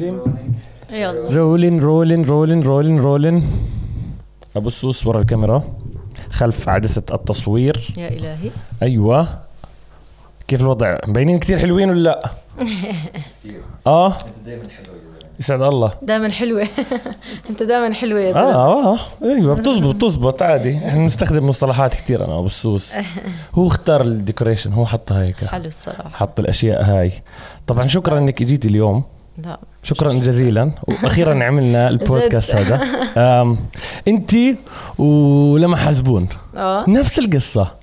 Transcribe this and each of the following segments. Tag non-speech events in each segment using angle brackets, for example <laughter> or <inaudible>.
يلا. rolling rolling rolling rolling rolling أبو السوس ورا الكاميرا. خلف عدسة التصوير. يا إلهي. أيوه. كيف الوضع؟ مبينين كثير حلوين ولا لا؟ <laughs> آه. يسعد الله. دائما حلوة. أنت دائما حلوة يا زلمة. <laughs> آه آه أيوه بتزبط بتزبط عادي. إحنا بنستخدم مصطلحات كثير أنا أبو السوس. <laughs> هو اختار ال decoration هو حطها هيك. حلو الصراحة. حط الأشياء هاي. طبعا شكرا إنك إجيتي اليوم. لا. شكرا جزيلا. وأخيرا عملنا البودكاست هذا. أنت ولما حزبون آه. نفس القصة.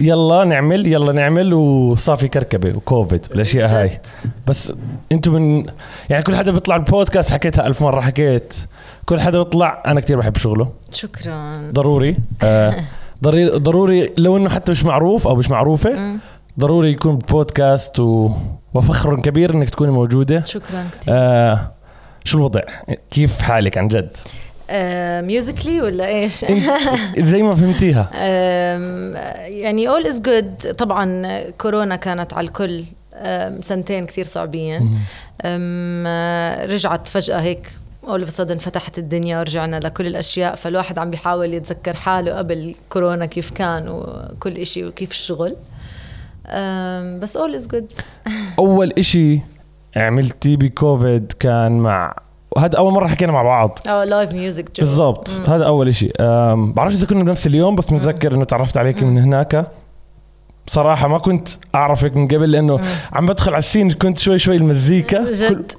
يلا نعمل يلا نعمل. وصافي كركبة وكوفيد والأشياء هاي. بس أنتم من يعني كل حدا بيطلع البودكاست حكيتها ألف مرة حكيت كل حدا بيطلع أنا كتير بحب شغله. شكرا. ضروري. آه <laughs> ضروري لو إنه حتى مش معروف أو مش معروفة. ضروري يكون بودكاست و... وفخر كبير إنك تكوني موجودة. شكرا كثير آه شو الوضع؟ كيف حالك عن جد؟ آه musically ولا إيش؟ زي ما فهمتيها. <laughs> يعني all is good طبعا كورونا كانت على الكل سنتين كثير صعبين. آه، رجعت فجأة هيك all of sudden فتحت الدنيا ورجعنا لكل الأشياء. فالواحد عم بيحاول يتذكر حاله قبل كورونا كيف كان وكل إشي وكيف الشغل. بس all is good أول إشي عملتيه بكوفيد كان مع هذا أول مرة حكينا مع بعض. آه live music بالضبط هذا أول إشي. أم، بعرفش إذا كنا بنفس اليوم بس متذكر إنه تعرفت عليك من هناك. بصراحة ما كنت أعرفك من قبل لأنه عم بدخل على ال scene كنت شوي شوي المزيكا جد؟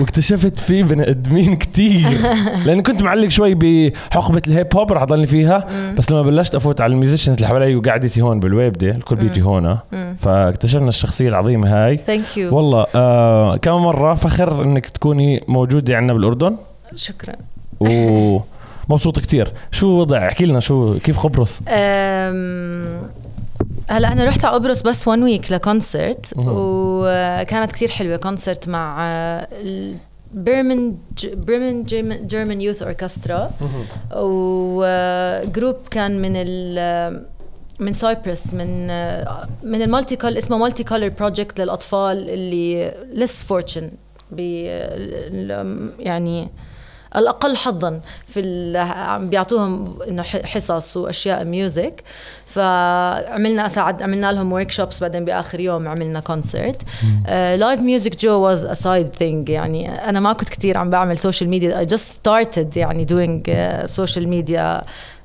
واكتشفت في بني آدمين كتير. <laughs> لأن كنت معلق شوي بحقبة ال hip hop رح أضلني فيها بس لما بلشت أفوت على ال musicians اللي حوالي وقعدتي هون بالويبدة الكل بيجي هون فاكتشفنا الشخصية العظيمة هاي. thank you والله آه كمان مرة فخر إنك تكوني موجودة عندنا بالأردن؟ شكرا. ومبسوط <laughs> كتير. شو وضع؟ احكي لنا شو كيف قبرص هلا أنا رحت على قبرص بس one week ل concert. وكانت كثير حلوة concert مع بيرمن بيرمن German Youth Orchestra و group كان من ال من Cyprus من من ال multi col اسمه multi color project للأطفال اللي less fortunate يعني الأقل حظا في عم بيعطوهم إنه حصص وأشياء music فعملنا ساعد عملنا لهم workshops بعدين بآخر يوم عملنا concert live music جو was a side thing يعني أنا ما كنت كتير عم بعمل social media I just started يعني doing social media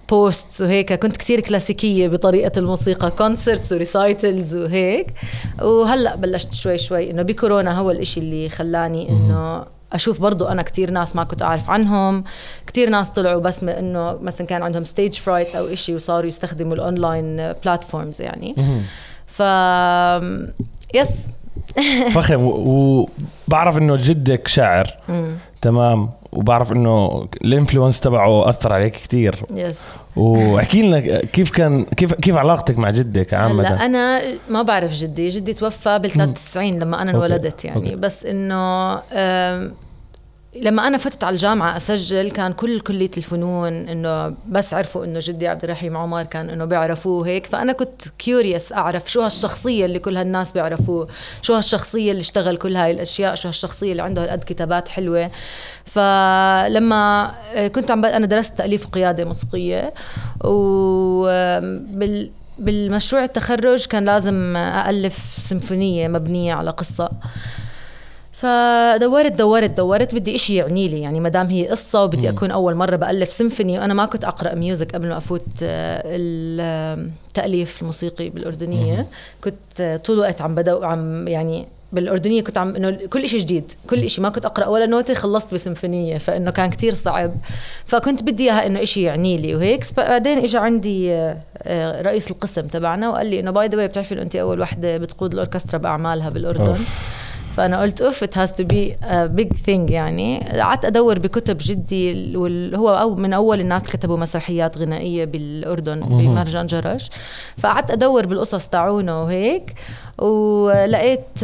posts وهيك. كنت كتير كلاسيكية بطريقة الموسيقى concerts و recitals وهيك. وهلأ بلشت شوي شوي إنه بكورونا هو الإشي اللي خلاني إنه أشوف برضو أنا كتير ناس ما كنت أعرف عنهم. كتير ناس طلعوا بس إنه مثلا كان عندهم stage fright أو إشي وصاروا يستخدموا ال online platforms يعني. ف yes فخم وبعرف إنه جدك شاعر. تمام. وبعرف إنه ال influence تبعه أثر عليك كتير yes وأحكي لنا كيف كان كيف كيف علاقتك مع جدك هلأ عامة أنا ما بعرف جدي جدي توفى بال 93 لما أنا. انولدت يعني okay. بس إنه لما أنا فتت على الجامعة أسجل كان كل كلية الفنون إنه بس عرفوا إنه جدي عبد الرحيم عمر كان إنه بيعرفوه هيك فأنا كنت curious أعرف شو هالشخصية اللي كل هالناس بيعرفوه شو هالشخصية اللي اشتغل كل هاي الأشياء شو هالشخصية اللي عنده هالقد كتابات حلوة. فلما كنت عم أنا درست تأليف وقيادة موسيقية وبال بالمشروع التخرج كان لازم ألف سيمفونية مبنية على قصة. فدورت دورت دورت. بدي إشي يعني لي. يعني ما دام هي قصة وبدي أكون أول مرة بألف سيمفوني وأنا ما كنت أقرأ music قبل ما أفوت آه، التأليف الموسيقي بالأردنية. كنت آه، طول الوقت عم بدو عم يعني بالأردنية كنت عم إنه كل إشي جديد. كل إشي. ما كنت أقرأ ولا نوتة خلصت بسيمفونية فإنه كان كتير صعب. فكنت بدي إياها إنه إشي يعني لي وهيك. بعدين إجا عندي آه، رئيس القسم تبعنا وقال لي إنه by the بتعرفي إنه أنت أول وحدة بتقود الأوركسترا بأعمالها بالأردن. أوف. فأنا قلت أوف it has to be big thing يعني. قعدت أدور بكتب جدي وهو أو من أول الناس كتبوا مسرحيات غنائية بالأردن بمهرجان جرش. فقعدت أدور بالقصص تاعونه وهيك ولقيت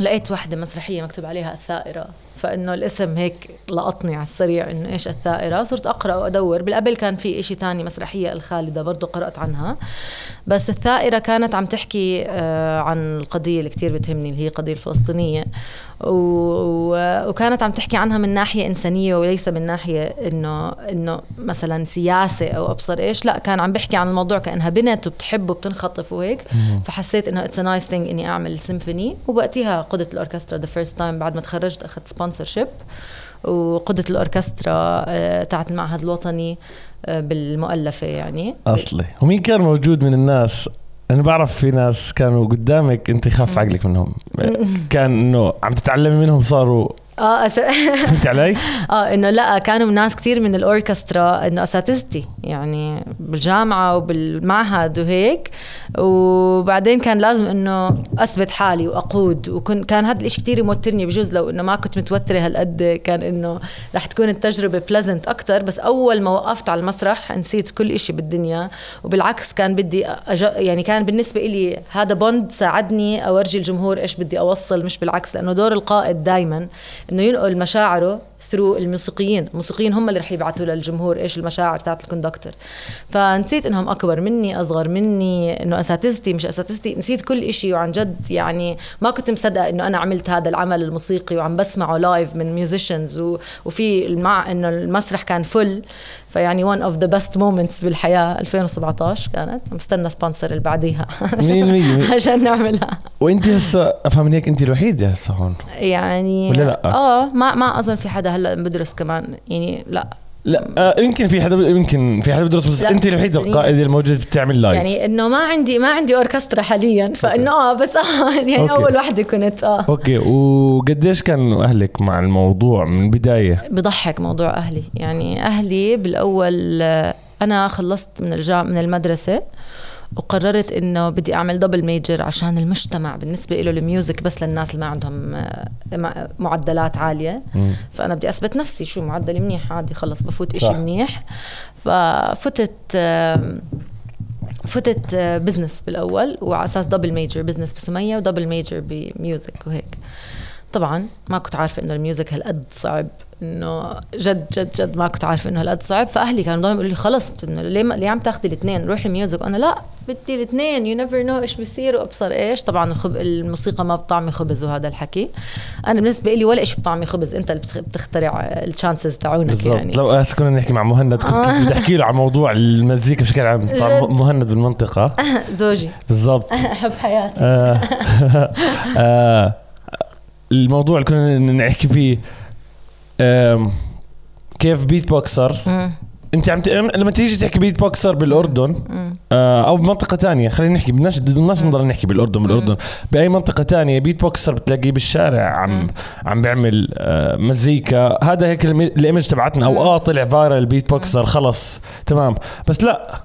لقيت واحدة مسرحية مكتوب عليها الثائرة. فإنه الاسم هيك لقطني على السريع إنه إيش الثائرة. صرت أقرأ وأدور. بالقبل كان في إشي تاني مسرحية الخالدة برضو قرأت عنها. بس الثائرة كانت عم تحكي آه، عن القضية اللي كتير بتهمني اللي هي القضية الفلسطينية. وكانت عم تحكي عنها من ناحية إنسانية وليس من ناحية إنه إنه مثلا سياسة أو أبصر إيش. لا كان عم بيحكي عن الموضوع كأنها بنت وبتحب وبتنخطف وهيك. فحسيت إنه it's nice thing إني أعمل سيمفوني ووقتها قدت الأوركسترا the first time بعد ما تخرجت أخذت sponsorship وقدت الأوركسترا آه، تاعت المعهد الوطني آه، بالمؤلفة يعني. أصلي. ومين كان موجود من الناس أنا بعرف في ناس كانوا قدامك انت خف عقلك منهم. <laughs> كان إنه عم تتعلمي منهم صاروا آه أس... <laughs> فهمت علي؟ آه إنه لا كانوا ناس كثير من الأوركسترا إنه أساتذتي يعني بالجامعة وبالمعهد وهيك. وبعدين كان لازم إنه أثبت حالي وأقود. وكان كان هذا الشيء كثير يوترني بجوز لو إنه ما كنت متوترة هالقد كان إنه رح تكون التجربة pleasant أكثر بس أول ما وقفت على المسرح نسيت كل شيء بالدنيا. وبالعكس كان بدي أج... يعني كان بالنسبة لي هذا bond ساعدني أورجي الجمهور إيش بدي أوصل مش بالعكس لأنه دور القائد دائما إنه ينقل مشاعره through الموسيقيين. الموسيقيين هم اللي رح يبعثوا للجمهور إيش المشاعر تاعت ال conductor. فنسيت إنهم أكبر مني أصغر مني إنه أساتذتي مش أساتذتي نسيت كل شيء وعن جد يعني ما كنت مصدقة إنه أنا عملت هذا العمل الموسيقي وعم بسمعه live من musicians وفي مع إنه المسرح كان full فيعني one of the best moments بالحياة. 2017 كانت. مستنى sponsor اللي بعديها. عشان نعملها. وانت هسه أفهم هيك انت الوحيدة هسه هون. يعني ولا لأ؟ آه ما ما أظن في حدا هلا بدرس كمان. يعني لا. لا آه يمكن في حدا يمكن في حدا بدرس بس. انت الوحيدة يعني- القائدة الموجودة بتعمل live يعني إنه ما عندي ما عندي اوركسترا حاليا فإنه آه بس آه <laughs> يعني okay. أول وحدة كنت آه. okay. وقديش كانوا أهلك مع الموضوع من البداية؟ بضحك موضوع أهلي. يعني أهلي بالأول آه، أنا خلصت من الجامعة من المدرسة وقررت إنه بدي أعمل double major عشان المجتمع بالنسبة له ال music بس للناس اللي ما عندهم آه، معدلات عالية مم. فأنا بدي أثبت نفسي شو معدلي منيح عادي خلص بفوت. إشي منيح ففتت فتت business بالأول وعلى أساس double major business بسمية و double major ب music وهيك طبعا ما كنت عارفة إنه ال music هالقد صعب إنه جد جد جد ما كنت عارفة إنه هالقد صعب. فأهلي كانوا دائما يقولوا لي خلص انه ليه ما ليه عم تاخذي الاثنين؟ روحي music. وأنا لا بدي الاثنين. you never know إيش بصير وأبصر إيش. طبعا الخب... الموسيقى ما بطعمي خبز وهذا الحكي. أنا بالنسبة لي ولا شيء بطعمي خبز. أنت اللي بتخ- بتخترع ال chances تاعونك بالضبط. يعني. لو هسه كنا نحكي مع مهند كنت آه. بدي أحكي له عن موضوع المزيكا بشكل عام. طبعا. مهند بالمنطقة. <laughs> زوجي. بالضبط. <laughs> أحب حياتي. آه. <laughs> آه. الموضوع اللي كنا نحكي فيه كيف beatboxer. انت عم ت... لما تيجي تحكي beatboxer بالاردن. آه، أو بمنطقة تانية خلينا نحكي بدناش بدناش نضل نحكي بالأردن بالأردن. بأي منطقة تانية beatboxer بتلاقيه بالشارع عم. عم بيعمل آه، مزيكا. هذا هيك ال image تبعتنا أو. آه طلع viral beatboxer خلص. تمام. بس لا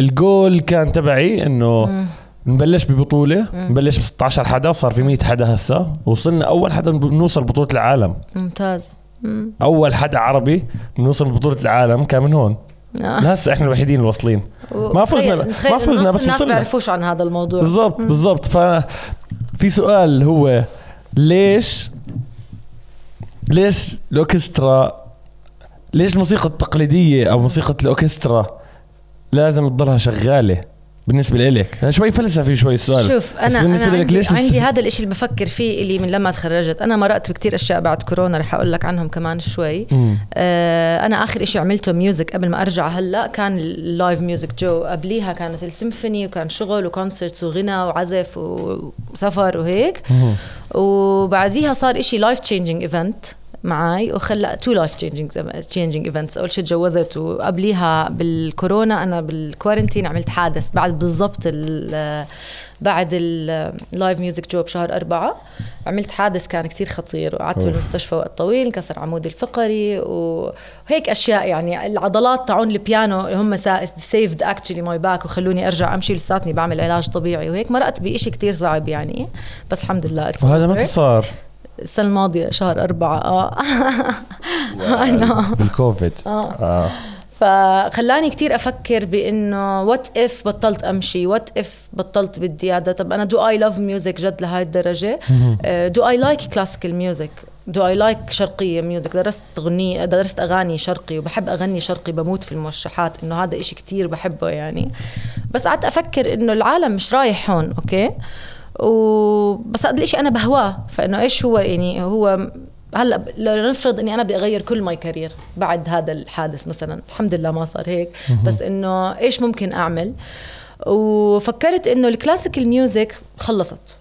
الجول كان تبعي إنه. نبلش ببطولة نبلش ب 16 حدا صار في 100 حدا هسه. وصلنا أول حدا بنوصل بطولة العالم. ممتاز. مم. أول حدا عربي بنوصل ببطوله العالم كان من هون آه. لهسه إحنا الوحيدين اللي واصلين ما فزنا- ما فزنا، بس الناس وصلنا. بيعرفوش عن هذا الموضوع بالضبط بالضبط ف في سؤال هو ليش ليش الاوركسترا ليش الموسيقى التقليدية أو موسيقى الاوركسترا لازم تضلها شغالة بالنسبة لإلك. شوي فلسفي شوي السؤال. شوف أنا بالنسبة لك عندي, ليش عندي هذا الشيء اللي بفكر فيه اللي من لما تخرجت. أنا مرقت بكتير أشياء بعد كورونا رح أقول لك عنهم كمان شوي. مم. آه أنا آخر شيء عملته music قبل ما أرجع هلأ كان ال live music جو قبليها كانت السيمفوني وكان شغل و concerts وغنى وعزف وسفر وهيك. مم. وبعديها صار إشي life changing event معي وخلى two life changing changing events أول شيء تجوزت وقبليها بالكورونا أنا بال quarantine عملت حادث بعد بالضبط ال- بعد ال live music جو بشهر أربعة عملت حادث كان كتير خطير وقعدت. بالمستشفى وقت طويل انكسر عمودي الفقري وهيك أشياء يعني العضلات تاعون البيانو هم saved actually my back وخلوني أرجع أمشي لساتني بعمل علاج طبيعي وهيك مرقت بشيء كتير صعب يعني بس الحمد لله وهذا. متى صار؟ السنة الماضية شهر أربعة. آه. <laughs> Know. بالكوفيد. آه. آه. فخلاني كتير أفكر بإنه what if بطلت أمشي؟ what if بطلت بدي هذا طب أنا do I love music جد لهي الدرجة؟ do I like classical music do I like شرقية music درست غني درست أغاني شرقي وبحب أغني شرقي بموت في الموشحات. إنه هذا إشي كتير بحبه يعني. بس قعدت أفكر إنه العالم مش رايح هون أوكي؟ وبس هذا الشيء أنا بهواه فإنه إيش هو يعني هو هلأ لو نفرض إني أنا بدي أغير كل my career بعد هذا الحادث مثلا الحمد لله ما صار هيك بس إنه إيش ممكن أعمل؟ وفكرت إنه ال classical music خلصت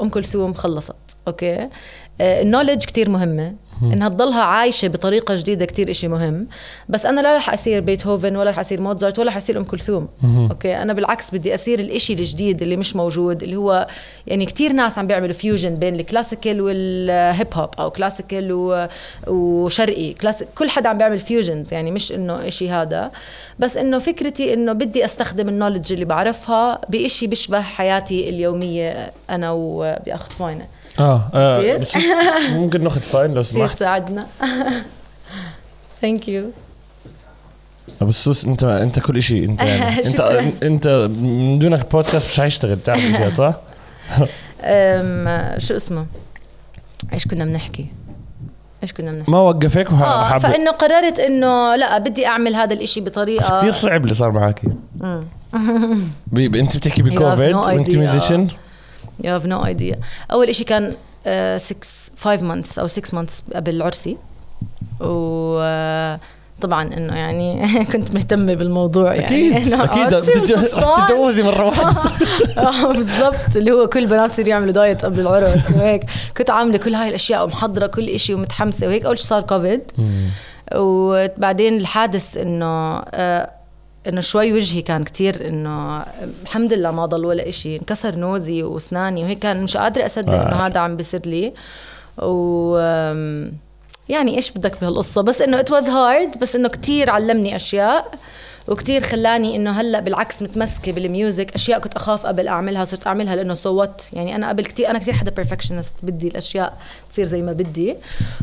أم كلثوم خلصت أوكي؟ ال knowledge كتير مهمة. إنها تضلها عايشة بطريقة جديدة كتير إشي مهم. بس أنا لا رح أصير بيتهوفن ولا رح أصير موتزارت ولا رح أصير أم كلثوم. أوكي؟ أنا بالعكس بدي أصير الإشي الجديد اللي مش موجود اللي هو يعني كتير ناس عم بيعملوا fusion بين ال classical وال hip hop أو classical وشرقي. classical كل حدا عم بيعمل fusions يعني مش إنه إشي هذا. بس إنه فكرتي إنه بدي أستخدم ال knowledge اللي بعرفها بإشي بيشبه حياتي اليومية أنا وباخذ فاين إنه آه, آه ممكن ناخذ فاين لو سمحت. تساعدنا thank you بس انت انت كل شيء انت يعني <laughs> انت. انت من دونك البودكاست مش حيشتغل بتعرف اشياء صح؟ شو اسمه؟ إيش كنا بنحكي؟ إيش كنا بنحكي؟ ما وقفك آه وحاب فإنه قررت إنه لا بدي أعمل هذا الإشي بس بطريقه كثير صعب اللي صار معك <laughs> مم. بي- بي- أنت بتحكي بكوفيد وأنت. musician you have no idea أول إشي كان 6 5 months أو 6 months قبل عرسي. و آه، طبعا إنه يعني <laughs> كنت مهتمة بالموضوع يعني. أكيد إنه أكيد. تتجوزي مره واحدة آه بالضبط. اللي هو كل بنات يصيروا يعملوا diet قبل العرس <laughs> وهيك. كنت عاملة كل هاي الأشياء ومحضرة كل إشي ومتحمسة وهيك. أول شيء صار كوفيد وبعدين الحادث إنه آه إنه شوي وجهي كان كتير إنه الحمد لله ما ضل ولا إشي انكسر نوزي وأسناني وهيك كان مش قادرة أصدق آه. انه هذا عم بيصير لي. و يعني إيش بدك بهالقصة؟ بس إنه it was hard بس إنه كتير علمني أشياء وكتير خلاني إنه هلأ بالعكس متمسكة بال music أشياء كنت أخاف قبل أعملها صرت أعملها لإنه صوت يعني أنا قبل كتير أنا كتير حدا perfectionist بدي الأشياء تصير زي ما بدي.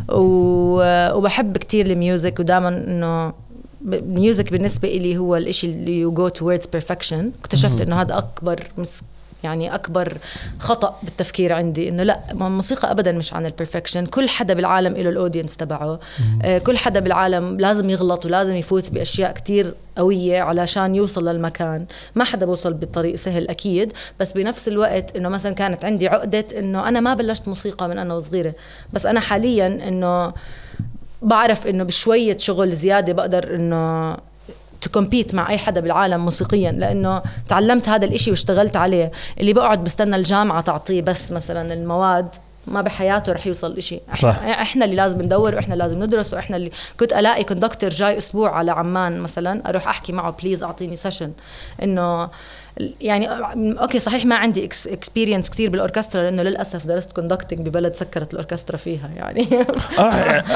و- وبحب كتير ال music ودائما إنه ال music بالنسبة لي هو الإشي اللي يو جو towards perfection. اكتشفت إنه هذا أكبر mis يعني أكبر خطأ بالتفكير عندي إنه لا الموسيقى ابدا مش عن ال perfection كل حدا بالعالم له ال audience تبعه. آه، كل حدا بالعالم لازم يغلط ولازم يفوت بأشياء كتير قوية علشان يوصل للمكان. ما حدا بوصل بطريق سهل أكيد بس بنفس الوقت إنه مثلا كانت عندي عقدة إنه أنا ما بلشت موسيقى من أنا وصغيرة. بس أنا حاليا إنه بعرف إنه بشوية شغل زيادة بقدر إنه to compete مع أي حدا بالعالم موسيقيا لأنه تعلمت هذا الإشي واشتغلت عليه. اللي بقعد بستنى الجامعة تعطيه بس مثلا المواد ما بحياته رح يوصل إشي. صح. إحنا اللي لازم ندور وإحنا لازم ندرس وإحنا اللي كنت ألاقي conductor جاي أسبوع على عمان مثلا أروح أحكي معه please أعطيني session إنه يعني okay صحيح ما عندي experience كثير بالأوركسترا لأنه للأسف درست conducting ببلد سكرت الأوركسترا فيها يعني. <laughs> آه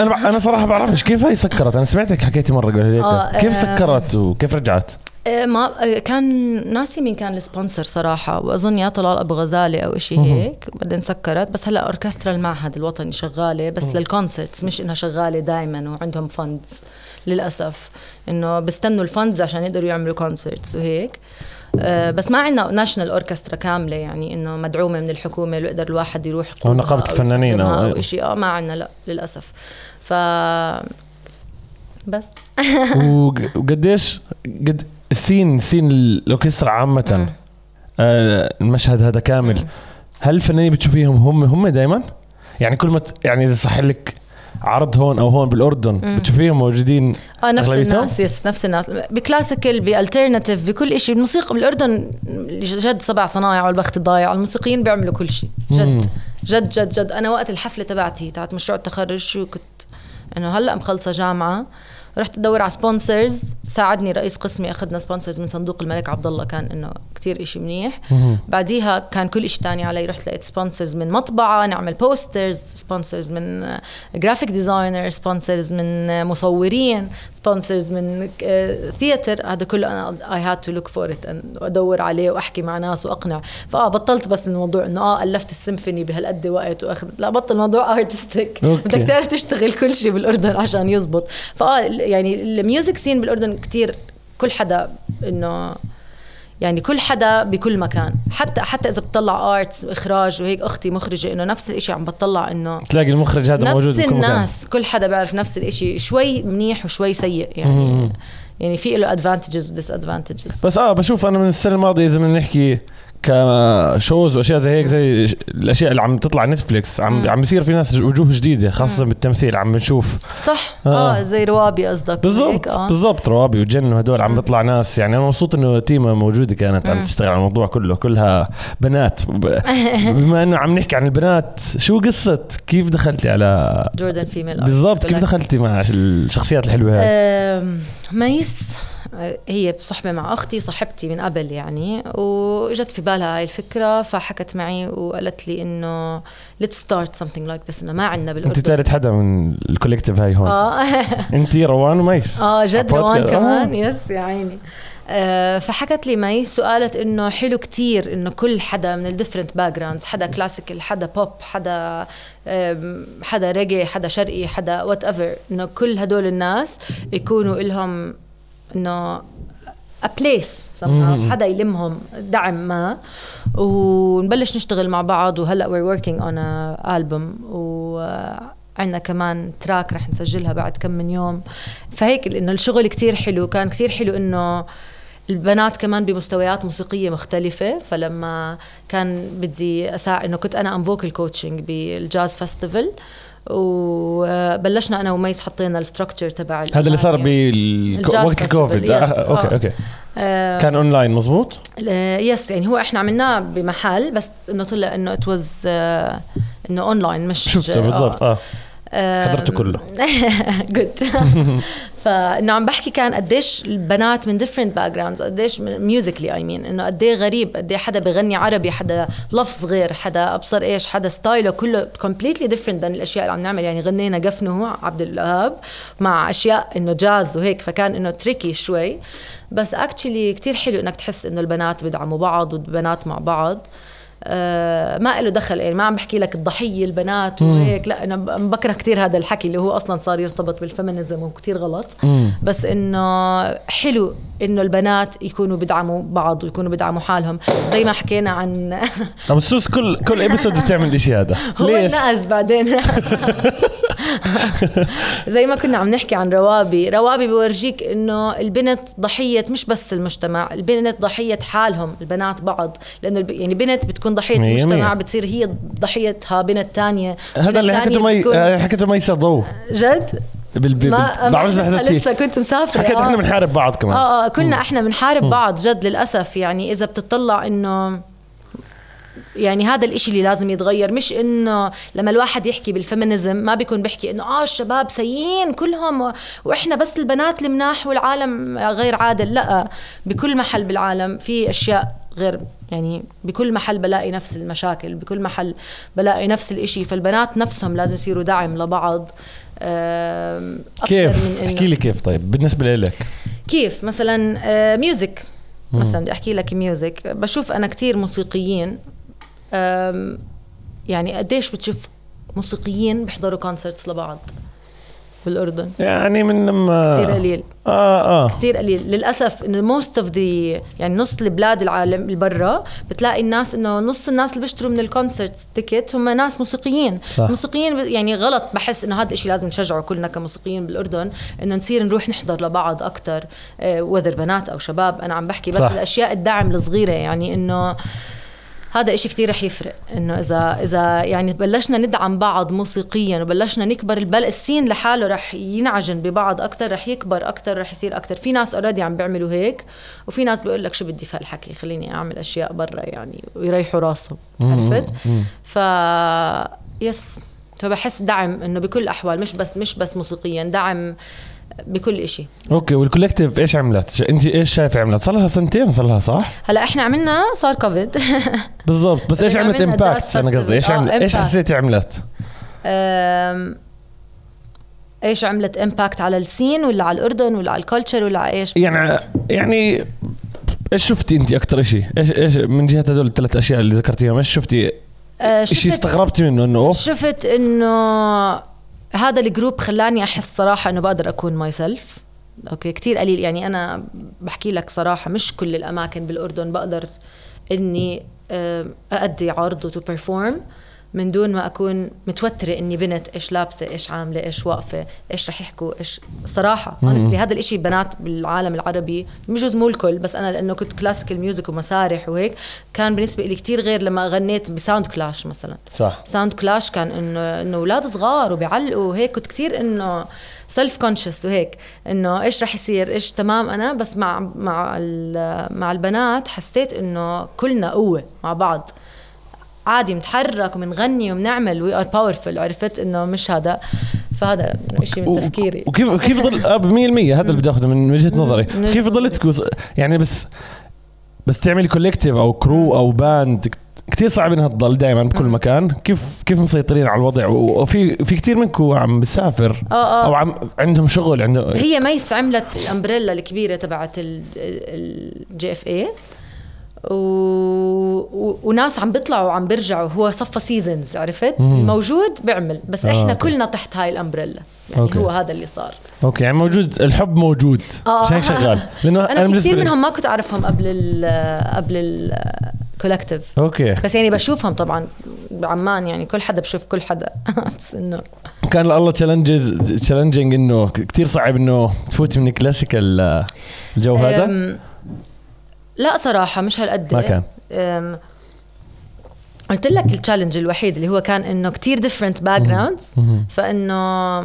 أنا أنا صراحة بعرفش كيف هي سكرت. أنا سمعتك حكيتي مرة قبل هيك آه، كيف آه. سكرت وكيف رجعت؟ آه، ما آه، كان ناسي مين كان ال sponsor صراحة. وأظن يا طلال أبو غزالة أو إشي هيك بعدين سكرت. بس هلأ أوركسترا المعهد الوطني شغالة بس لل concerts مش إنها شغالة دايما وعندهم funds للأسف. إنه بستنوا ال funds عشان يقدروا يعملوا concerts وهيك. آه، بس ما عندنا national orchestra كاملة يعني إنه مدعومة من الحكومة اللي يقدر الواحد يروح يقودها نقابة الفنانين أو شيء آه ما عندنا لا للأسف. ف بس. وق- <laughs> وقديش قد ال scene scene الأوركسترا عامة. آه المشهد هذا كامل. هل الفنانين بتشوفيهم هم هم دائما يعني كل ما يعني إذا صح لك عرض هون أو هون بالأردن. بتشوفيهم موجودين آه نفس؟ الناس yes نفس الناس. ب classical ب alternative بكل شيء الموسيقى بالأردن جد سبع صنايع والبخت الضايع. الموسيقيين بيعملوا كل شيء. جد. جد جد جد. أنا وقت الحفلة تبعتي تاعت مشروع التخرج شو كنت إنه هلأ مخلصة جامعة. رحت أدور على sponsors ساعدني رئيس قسمي أخذنا sponsors من صندوق الملك عبد الله كان إنه كتير إشي منيح. بعديها كان كل إشي تاني علي. رحت لقيت sponsors من مطبعة نعمل posters sponsors من graphic designer sponsors من مصورين سبونسرز من theater هذا كله أنا I had to look for it وادور عليه وأحكي مع ناس وأقنع. فآه بطلت بس الموضوع إنه آه ألفت السيمفوني بهالقد وقت واخذ لا بطل الموضوع artistic. بدك تعرف تشتغل كل شيء بالأردن عشان يزبط. فآه يعني ال music scene بالأردن كتير كل حدا إنه يعني كل حدا بكل مكان. حتى حتى إذا بتطلع arts اخراج وهيك أختي مخرجة إنه نفس الإشي عم بطلع إنه تلاقي المخرج هذا موجود نفس بكل مكان. الناس كل حدا بيعرف نفس الإشي. شوي منيح وشوي سيء يعني. يعني في له advantages و disadvantages بس آه بشوف أنا من السنة الماضية إذا بدنا نحكي ك shows وأشياء زي هيك زي الأشياء اللي عم تطلع Netflix عم مم. عم بيصير في ناس وجوه جديدة خاصة بالتمثيل عم بنشوف صح آه. آه, زي روابي قصدك بالضبط آه. بالضبط روابي وجن وهدول عم مم. بيطلع ناس يعني أنا مبسوط إنه تيما موجودة كانت عم مم. تشتغل على الموضوع كله كلها بنات <laughs> بما إنه عم نحكي عن البنات شو قصة كيف دخلتي على Jordan female بالضبط كيف دخلتي مع الشخصيات الحلوة هاي ميس هي بصحبة مع أختي صاحبتي من قبل يعني وجت في بالها هاي الفكرة فحكت معي وقالت لي إنه let's start something like this إنه ما عندنا بالأردن. أنت ثالث حدا من ال collective هاي هون. آه. <laughs> أنت روان وميس. آه جد روان بودكاست. كمان. آه. yes يا عيني. آه فحكت لي ميس وقالت إنه حلو كتير إنه كل حدا من ال different backgrounds حدا classical حدا بوب حدا حدا ريجي حدا شرقي حدا whatever إنه كل هدول الناس يكونوا لهم إنه a place somehow مم. حدا يلمهم دعم ما. ونبلش نشتغل مع بعض وهلأ we're working on a album و عندنا كمان track رح نسجلها بعد كم من يوم. فهيك إنه الشغل كتير حلو. كان كتير حلو إنه البنات كمان بمستويات موسيقية مختلفة. فلما كان بدي أساعد إنه كنت أنا أم vocal coaching بال jazz festival وبلشنا أنا وميس حطينا ال structure تبع هذا اللي صار بوقت الكوفيد. آه، okay آه. okay. آه كان اونلاين مزبوط آه، yes يعني هو إحنا عملناه بمحل بس إنه طلع إنه it was إنه اونلاين مش شفته بالضبط آه. حضرته كله. <laughs> good <laughs> فانه عم بحكي كان قديش البنات من different backgrounds قديش musically I mean إنه قد غريب قد حدا بغني عربي حدا لفظ غير حدا أبصر إيش حدا style ه كله completely different عن الأشياء اللي عم نعمل. يعني غنينا قفنه عبد الوهاب مع أشياء إنه جاز وهيك فكان إنه تريكي شوي. بس اكشلي كتير حلو إنك تحس إنه البنات بدعموا بعض والبنات مع بعض. ما له دخل يعني ما عم بحكي لك الضحية البنات وهيك. لا أنا بكره كثير هذا الحكي اللي هو أصلا صار يرتبط بالفيمينيزم وكثير غلط. مم. بس إنه حلو إنه البنات يكونوا بدعموا بعض ويكونوا بدعموا حالهم. زي ما حكينا عن <laughs> طب السوس كل كل ابيسود بتعمل الشيء هذا. <laughs> هو ليش؟ النقز بعدين. <laughs> زي ما كنا عم نحكي عن روابي. روابي بورجيك إنه البنت ضحية مش بس المجتمع البنت ضحية حالهم البنات بعض. لأنه الب... يعني بنت بتكون ضحية مية المجتمع مية. بتصير هي ضحيتها بنت تانية. هذا اللي حكيته مي بتكون- حكيته ميسا ضو. جد؟ بال... بال... ما لسه كنت مسافرة. حكيت آه. إحنا بنحارب بعض كمان. آه آه كلنا إحنا بنحارب بعض جد للأسف. يعني إذا بتطلع إنه يعني هذا الإشي اللي لازم يتغير مش إنه لما الواحد يحكي بال feminism ما بيكون بيحكي إنه آه الشباب سيئين كلهم وإحنا بس البنات المناح والعالم غير عادل. لأ بكل محل بالعالم في أشياء غير يعني بكل محل بلاقي نفس المشاكل بكل محل بلاقي نفس الإشي. فالبنات نفسهم لازم يصيروا دعم لبعض. كيف؟ احكي لي كيف طيب بالنسبة لك. كيف؟ مثلا آه، music مثلا بدي أحكي لك music بشوف أنا كتير موسيقيين يعني قديش بتشوف موسيقيين بيحضروا concerts لبعض. بالأردن. يعني من لما كثير قليل. آه آه. كثير قليل. للأسف إنه most of the يعني نص البلاد العالم اللي برا بتلاقي الناس إنه نص الناس اللي بيشتروا من ال concert ticket هم ناس موسيقيين. صح. الموسيقيين ب- يعني غلط. بحس إنه هذا الشيء لازم نشجعه كلنا كموسيقيين بالأردن إنه نصير نروح نحضر لبعض أكثر وذر بنات أو شباب. أنا عم بحكي بس صح. الأشياء الدعم الصغيرة يعني إنه هذا إشي كتير رح يفرق إنه إذا إذا يعني بلشنا ندعم بعض موسيقيا وبلشنا نكبر البل السين لحاله رح ينعجن ببعض أكثر رح يكبر أكثر رح يصير أكثر في ناس اوريدي عم بيعملوا هيك وفي ناس بيقول لك شو بدي في هالحكي خليني أعمل أشياء برا يعني ويريحوا راسهم عرفت؟ ف yes فبحس دعم إنه بكل الاحوال مش بس مش بس موسيقيا دعم بكل إشي okay وال collective إيش عملت؟ أنت إيش شايفة عملت؟ صار لها سنتين صار لها صح؟ هلأ إحنا عملنا صار كوفيد <laughs> بالضبط بس إيش عملت impact أنا قصدي إيش Festival. آه، عملت إيش. حسيتي عملت؟ إيش عملت impact على ال scene ولا على الأردن ولا على ال culture ولا على إيش يعني؟ يعني إيش شفتي أنت أكثر شيء؟ إيش إيش من جهة هدول الثلاث أشياء اللي ذكرتيهم إيش شفتي؟ آه، شيء شفت استغربتي منه إنه أوف شفت إنه هذا ال group خلاني أحس صراحة إنه بقدر أكون myself okay كثير قليل. يعني أنا بحكي لك صراحة مش كل الأماكن بالأردن بقدر إني أأدي عرض و to perform من دون ما أكون متوترة إني بنت إيش لابسة إيش عاملة إيش واقفة إيش رح يحكوا إيش صراحة. honestly هذا الإشي بنات بالعالم العربي بجوز مو الكل بس أنا لأنه كنت classical music ومسارح وهيك كان بالنسبة لي كتير غير لما غنيت بساوند كلاش مثلا. صح. ساوند كلاش كان إنه إنه أولاد صغار وبيعلقوا وهيك كنت كثير إنه self-conscious وهيك إنه إيش رح يصير إيش تمام أنا بس مع مع مع البنات حسيت إنه كلنا قوة مع بعض. عادي بنتحرك وبنغني وبنعمل we are powerful عرفت إنه مش هذا. فهذا شيء من تفكيري. وكيف كيف ضل <laughs> 100% هذا اللي بدي اخذه من وجهة نظري. كيف ضلتكم يعني بس بس تعملي collective أو crew أو band كثير صعب إنها تضل دائما بكل مكان. كيف كيف مسيطرين على الوضع؟ وفي في كثير منكم عم بسافر. آه آه. أو عم عندهم شغل عنده هي ميس عملت ال umbrella الكبيرة تبعت ال GFI و... و... وناس عم بيطلعوا وعم بيرجعوا. هو صفى seasons عرفت؟ مم. موجود بيعمل بس آه إحنا okay. كلنا تحت هاي ال umbrella. يعني okay. هو هذا اللي صار. okay يعني موجود الحب موجود آه. مش هيك شغال؟ <laughs> لأنه أنا, أنا كثير منهم ما كنت أعرفهم قبل ال قبل ال collective okay. بس يعني بشوفهم طبعا بعمان يعني كل حدا بشوف كل حدا. <laughs> بس إنه كان الله challenges challenging إنه كثير صعب إنه تفوتي من ال classical الجو هذا؟ لا صراحة مش هالقد ما كان قلت لك ال challenge الوحيد اللي هو كان إنه كتير different backgrounds فإنه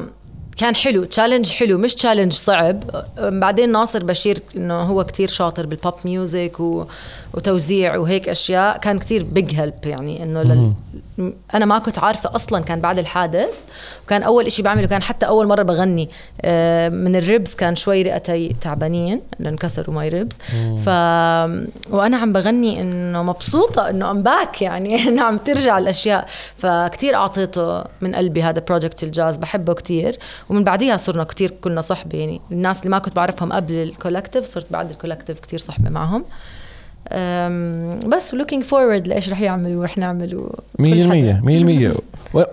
كان حلو challenge حلو مش challenge صعب. بعدين ناصر بشير إنه هو كتير شاطر بال pop music و... وتوزيع وهيك أشياء كان كتير big help يعني إنه لل... أنا ما كنت عارفة أصلا كان بعد الحادث وكان أول إشي بعمله كان حتى أول مرة بغني آه، من ال ribs كان شوي رئتي تعبانين انكسروا my ribs ف وأنا عم بغني إنه مبسوطة إنه I'm back يعني <laughs> إنه عم ترجع الأشياء. فكتير أعطيته من قلبي هذا project الجاز بحبه كتير. ومن بعديها صرنا كتير كنا صحبة يعني. الناس اللي ما كنت بعرفهم قبل ال collective صرت بعد ال collective كتير صحبة معهم. بس looking forward لإيش رح يعملوا ورح نعمل 100% 100%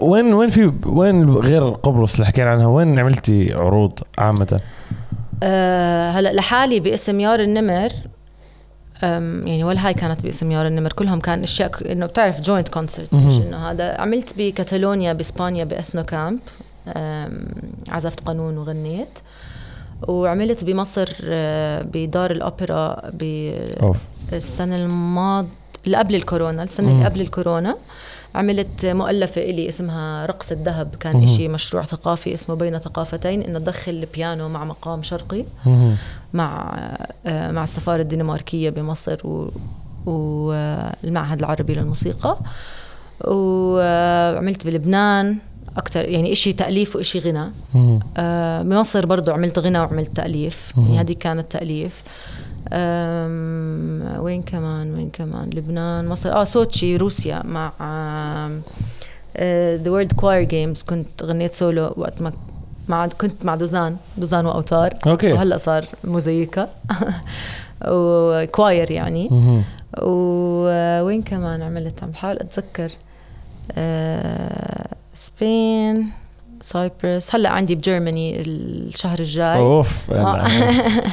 وين وين في وين غير قبرص اللي حكينا عنها؟ وين عملتي عروض عامة؟ أه هلا لحالي باسم يار النمر. يعني ولا هاي كانت باسم يار النمر كلهم كان أشياء إنه بتعرف joint concert مش إنه هذا. عملت بكتالونيا بإسبانيا ب Ethno camp. عزفت قانون وغنيت. وعملت بمصر آه، بدار الأوبرا بالسنه الماضيه اللي قبل الكورونا السنة مم. اللي قبل الكورونا عملت مؤلفة إلي اسمها رقص الذهب كان مم. إشي مشروع ثقافي اسمه بين ثقافتين إنه تدخل البيانو مع مقام شرقي مم. مع آه، مع السفارة الدنماركية بمصر والمعهد العربي للموسيقى وعملت بلبنان أكثر يعني إشي تأليف وإشي غنى آه بمصر برضو عملت غنى وعملت تأليف يعني هذه كانت تأليف وين كمان وين كمان؟ لبنان مصر. آه سوتشي روسيا مع the World Choir Games كنت غنيت سولو وقت ما مع كنت مع دوزان دوزان وأوتار. okay. وهلأ صار موزيكا. <laughs> و choir يعني. ووين كمان عملت؟ عم بحاول أتذكر. آه Spain Cyprus هلا عندي ب Germany الشهر الجاي. أوف آه.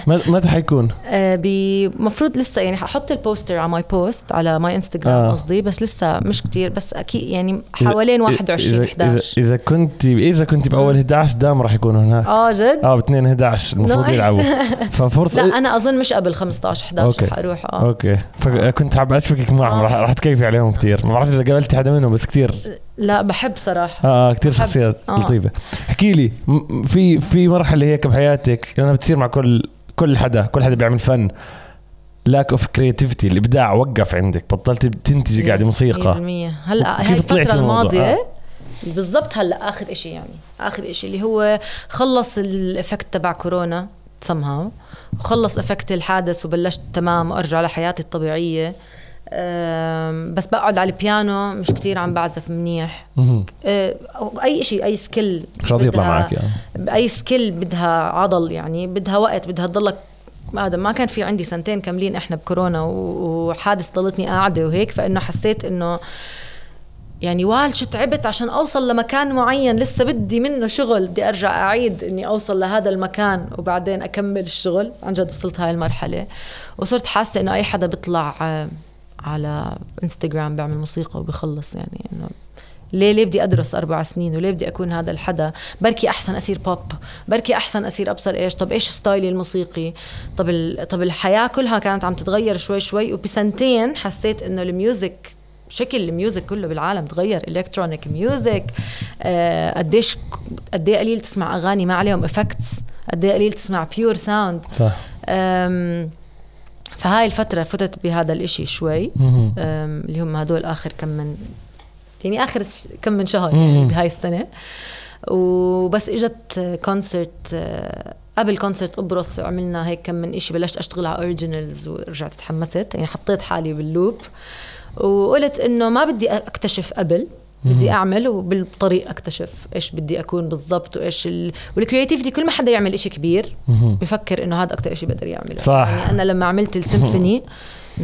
متى حيكون؟ <laughs> آه بمفروض لسه يعني ححط ال poster على my post على my انستغرام قصدي بس لسه مش كتير بس أكيد يعني حوالين 21 11 اذا كنت إذا كنت بأول 11 دام راح يكونوا هناك. آه جد؟ آه ب 2 11 المفروض يلعبوا. ففرصه لا أنا أظن مش قبل 15 11 okay. حروح آه. okay. فكنت حابب اشبكك معهم راح راح تكيفي عليهم كثير ما بعرف إذا قابلتي حدا منهم بس كثير لا بحب صراحة. آه كثير شخصيات آه. لطيفة. احكي لي في في مرحلة هيك بحياتك أنا بتصير مع كل كل حدا كل حدا بيعمل فن. lack of creativity الإبداع وقف عندك بطلت تنتجي قاعدة موسيقى. 100% هلأ هاي الفترة الماضية؟ آه. بالضبط هلأ آخر إشي يعني آخر إشي اللي هو خلص ال effect تبع كورونا سمها وخلص effect الحادث وبلشت تمام وارجع لحياتي الطبيعية. بس بقعد على البيانو مش كتير عم بعزف منيح. أه، أي شيء أي skill مش راضي يطلع معك يعني. أي skill بدها عضل يعني بدها وقت بدها تضلك هذا ما كان في عندي سنتين كاملين إحنا بكورونا وحادث ضلتني قاعدة وهيك فإنه حسيت إنه يعني والله شو تعبت عشان أوصل لمكان معين لسه بدي منه شغل بدي أرجع أعيد إني أوصل لهذا المكان وبعدين أكمل الشغل. عن جد وصلت هاي المرحلة. وصرت حاسة إنه أي حدا بيطلع على انستغرام بيعمل موسيقى وبخلص يعني إنه ليه ليه بدي أدرس أربع سنين وليه بدي أكون هذا الحدا؟ بركي أحسن اصير بوب بركي أحسن اصير أبصر إيش؟ طب إيش style ي الموسيقي؟ طب ال... طب الحياة كلها كانت عم تتغير شوي شوي وبسنتين حسيت إنه ال music شكل ال music كله بالعالم تغير. electronic music قديش قد إيه قليل تسمع أغاني ما عليهم effects قد إيه قليل تسمع pure sound صح. فهاي الفترة فتت بهذا الإشي شوي. اللي هم هدول آخر كم من يعني آخر كم من شهر يعني بهاي السنة. وبس إجت concert آه، قبل concert قبرص عملنا هيك كم من إشي بلشت أشتغل على originals ورجعت تحمست. يعني حطيت حالي بال loop. وقلت إنه ما بدي أكتشف قبل. بدي أعمل وبالطريق أكتشف إيش بدي أكون بالضبط وإيش ال... وال creativity كل ما حدا يعمل إشي كبير بفكر إنه هذا أكثر إشي بقدر يعمله. صح. يعني أنا لما عملت السيمفوني <laughs>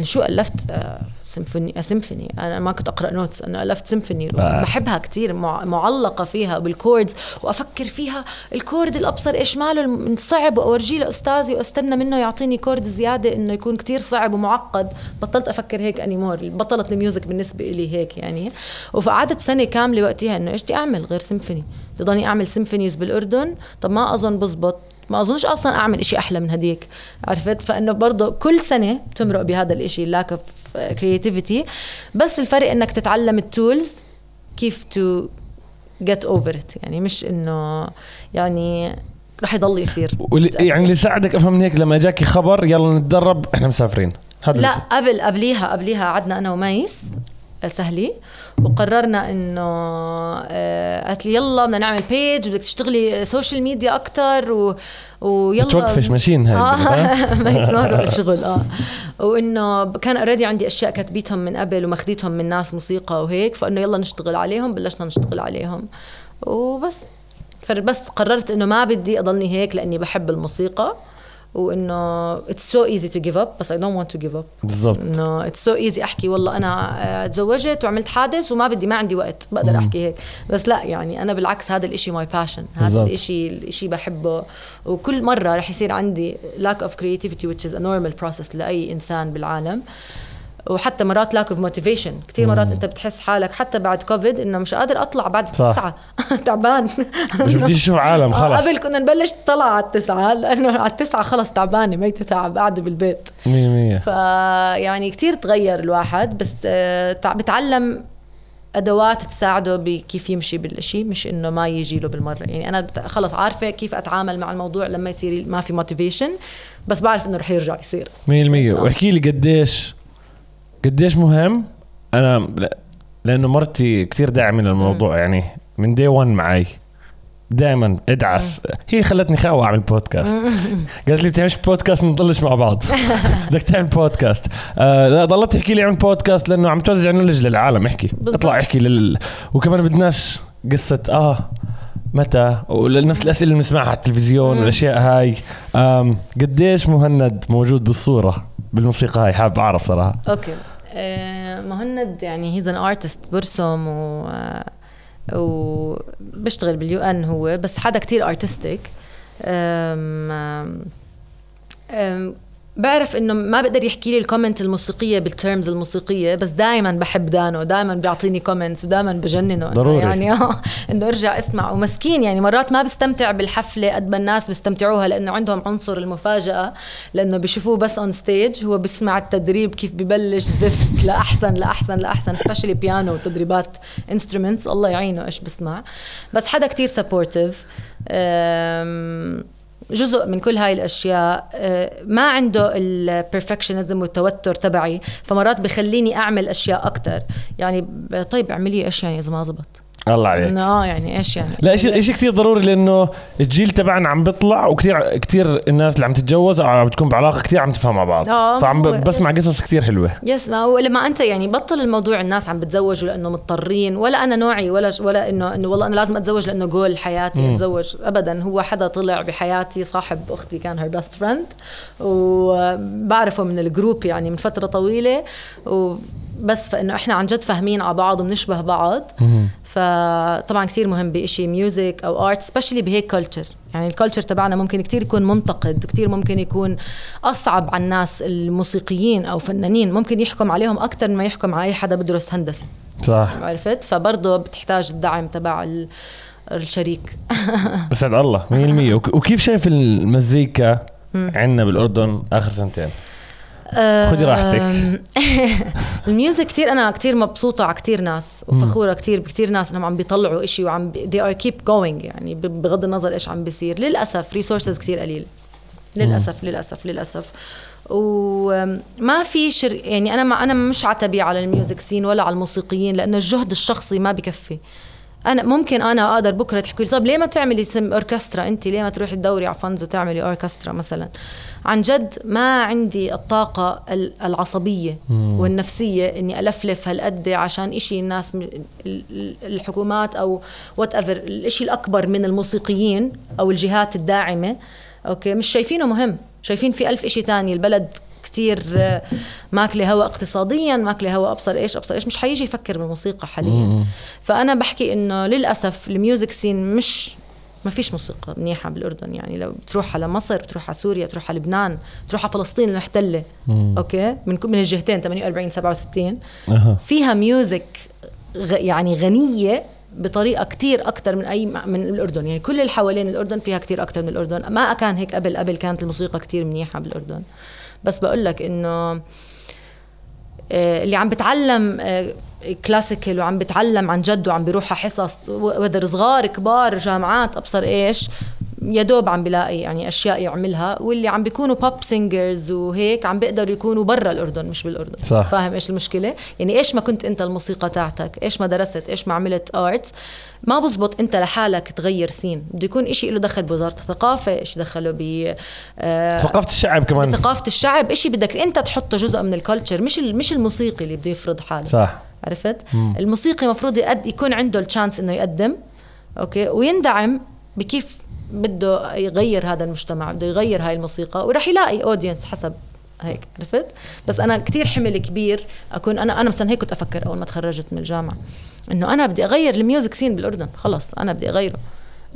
شو ألفت آه، سيمفوني آه، سيمفوني. أنا ما كنت أقرأ notes أنا ألفت سيمفوني. آه. بحبها كثير معلقة فيها بال chords وأفكر فيها ال chord الأبصر إيش ماله صعب وأورجيه لأستاذي وأستنى منه يعطيني chord زيادة إنه يكون كثير صعب ومعقد. بطلت أفكر هيك anymore بطلت ال music بالنسبة لي هيك يعني. وفقعدت سنة كاملة وقتها إنه إيش بدي أعمل غير سيمفوني؟ بضلني أعمل symphonies بالأردن؟ طب ما أظن بزبط. ما أظنش أصلا أعمل إشي أحلى من هديك. عرفت؟ فإنه برضه كل سنة بتمرق بهذا الإشي ال lack of creativity بس الفرق إنك تتعلم ال tools كيف to get over it يعني مش إنه يعني رح يضل يصير. يعني اللي ساعدك افهم هيك لما جاكي خبر يلا نتدرب إحنا مسافرين. هذا لا قبل قبليها قبليها قعدنا أنا وميس. سهلي وقررنا إنه آه، قالت لي يلا بدنا نعمل page بدك تشتغلي social media أكثر و ويلا. توقفش ماشين هاي آه <laughs> ما يسمعوا <laughs> الشغل آه. وإنه كان already عندي أشياء كتبيتهم من قبل وماخذيتهم من ناس موسيقى وهيك فإنه يلا نشتغل عليهم بلشنا نشتغل عليهم. وبس. فبس قررت إنه ما بدي أضلني هيك لأني بحب الموسيقى. وإنه it's so easy to give up بس I don't want to give up بالضبط. إنه it's so easy أحكي والله أنا آه، تزوجت وعملت حادث وما بدي ما عندي وقت بقدر أحكي هيك. بس لا يعني أنا بالعكس هذا الإشي my passion هذا الإشي الإشي بحبه. وكل مرة رح يصير عندي lack of creativity which is a normal process لأي إنسان بالعالم. وحتى مرات lack of motivation كثير مرات أنت بتحس حالك حتى بعد كوفيد إنه مش قادر أطلع بعد التسعة <laughs> تعبان. مش بدي أشوف عالم آه، خلص. قبل كنا نبلش نطلع على التسعة. لأنه على التسعة خلص تعبانة ميتة تعب قاعدة بالبيت. 100% فيعني كثير تغير الواحد بس آه، بتعلم أدوات تساعده بكيف يمشي بالشيء مش إنه ما يجي له بالمرة. يعني أنا خلص عارفة كيف أتعامل مع الموضوع لما يصير ما في موتيفيشن بس بعرف إنه رح يرجع يصير. 100% واحكي لي قديش قديش مهم؟ أنا لأنه مرتي كثير داعمة للموضوع يعني من دي 1 معي. دائما أدعس. هي خلتني خاوة أعمل بودكاست قالت لي بتعملش بودكاست بنضلش مع بعض. <laughs> بدك تعمل بودكاست آه لا ضلت تحكي لي اعمل بودكاست لأنه عم توزع نولج للعالم احكي. اطلع احكي لل. وكمان بدناش قصة آه متى؟ ونفس الأسئلة اللي بنسمعها على التلفزيون والأشياء هاي. قديش مهند موجود بالصورة؟ بالموسيقى هاي حاب أعرف صراحة. okay. مهند يعني he's an artist برسم و آه، وبشتغل بال UN هو بس حدا كتير artistic بعرف إنه ما بقدر يحكي لي ال comment الموسيقية بال terms الموسيقية بس دائما بحب دانو دائما بيعطيني comments ودائما بجننه. ضروري. يعني آه إنه أرجع أسمع. ومسكين يعني مرات ما بستمتع بالحفلة قد ما الناس بيستمتعوها لأنه عندهم عنصر المفاجأة لأنه بيشوفوه بس on stage هو بيسمع التدريب كيف ببلش زفت <laughs> لأحسن لأحسن لأحسن specially بيانو وتدريبات instruments الله يعينه إيش بسمع بس حدا كتير supportive جزء من كل هاي الأشياء آه، ما عنده ال perfectionism والتوتر تبعي فمرات بخليني أعمل أشياء أكثر يعني طيب اعملي إيش يعني إذا ما زبط؟ الله عليك. آه يعني إيش يعني؟ لا شيء شيء كثير ضروري؟ لأنه الجيل تبعنا عم بيطلع وكثير كثير الناس اللي عم تتجوز أو عم بتكون بعلاقة كثير عم تفهم مع بعض. آه فعم بسمع قصص كثير حلوة. yes ما هو لما أنت يعني بطل الموضوع الناس عم بتزوجوا لأنه مضطرين ولا أنا نوعي ولا ولا انه إنه والله أنا لازم أتزوج لأنه جول حياتي م. أتزوج. ابدا هو حدا طلع بحياتي صاحب أختي كان her best friend وبعرفه من ال group يعني من فترة طويلة و بس فإنه إحنا عن جد فاهمين على بعض وبنشبه بعض. فطبعا كثير مهم بشيء music أو art specially بهيك culture يعني ال culture تبعنا ممكن كتير يكون منتقد كتير ممكن يكون أصعب على الناس الموسيقيين أو فنانين. ممكن يحكم عليهم أكثر ما يحكم على أي حدا بدرس هندسة. صح. عرفت؟ فبرضه بتحتاج الدعم تبع الشريك. <laughs> بسعد الله 100% وكيف شايف المزيكا عندنا بالأردن آخر سنتين؟ خذي راحتك. <laughs> ال music كثير أنا كثير مبسوطة على كثير ناس وفخورة كثير بكثير ناس إنهم عم بيطلعوا إشي وعم they are keep going يعني بغض النظر إيش عم بيصير. للأسف resources كثير قليل. للأسف للأسف للأسف. وما في شر يعني أنا ما أنا مش عتبي على ال music scene ولا على الموسيقيين لأنه الجهد الشخصي ما بكفي. أنا ممكن أنا أقدر بكرة تحكي لي طب ليه ما تعملي سم أوركسترا؟ أنت ليه ما تروحي تدوري على funds وتعملي أوركسترا مثلا؟ عن جد ما عندي الطاقة العصبية مم. والنفسية إني ألفلف هالقد عشان إشي الناس الحكومات أو whatever الإشي الأكبر من الموسيقيين أو الجهات الداعمة. okay مش شايفينه مهم. شايفين في ألف إشي تاني البلد كتير ماكلة هوا اقتصاديا ماكلة هوا أبصر إيش أبصر إيش مش حيجي يفكر بالموسيقى حاليا. فأنا بحكي إنه للأسف ال music scene مش ما فيش موسيقى منيحة بالأردن. يعني لو بتروح على مصر بتروح على سوريا بتروح على لبنان بتروح على فلسطين المحتلة. مم. okay؟ من من الجهتين 48 67 أه. فيها music غ يعني غنية بطريقة كتير أكتر من أي من الأردن. يعني كل اللي حوالين الأردن فيها كتير أكتر من الأردن. ما كان هيك قبل قبل كانت الموسيقى كتير منيحة بالأردن. بس بقول لك إنه آه، اللي عم بتعلم classical آه، وعم بتعلم عن جد وعم بيروح على حصص وذر صغار كبار جامعات أبصر إيش يا دوب عم بلاقي يعني أشياء يعملها واللي عم بيكونوا pop singers وهيك عم بيقدروا يكونوا برا الأردن مش بالأردن. صح. فاهم إيش المشكلة؟ يعني إيش ما كنت أنت الموسيقى تاعتك؟ إيش ما درست؟ إيش ما عملت arts ما بزبط أنت لحالك تغير scene بده يكون إشي له دخل بوزارة الثقافة إشي دخله ب آه ثقافة الشعب كمان. ثقافة الشعب إشي بدك أنت تحطه جزء من ال culture مش مش الموسيقي اللي بده يفرض حاله. صح. عرفت؟ مم. الموسيقي مفروض يقد يكون عنده ال chance إنه يقدم okay؟ ويندعم بكيف بده يغير هذا المجتمع بده يغير هاي الموسيقى وراح يلاقي audience حسب هيك عرفت؟ بس أنا كثير حمل كبير أكون أنا أنا مثلا هيك كنت أفكر أول ما تخرجت من الجامعة إنه أنا بدي أغير ال music scene بالأردن خلص أنا بدي أغيره.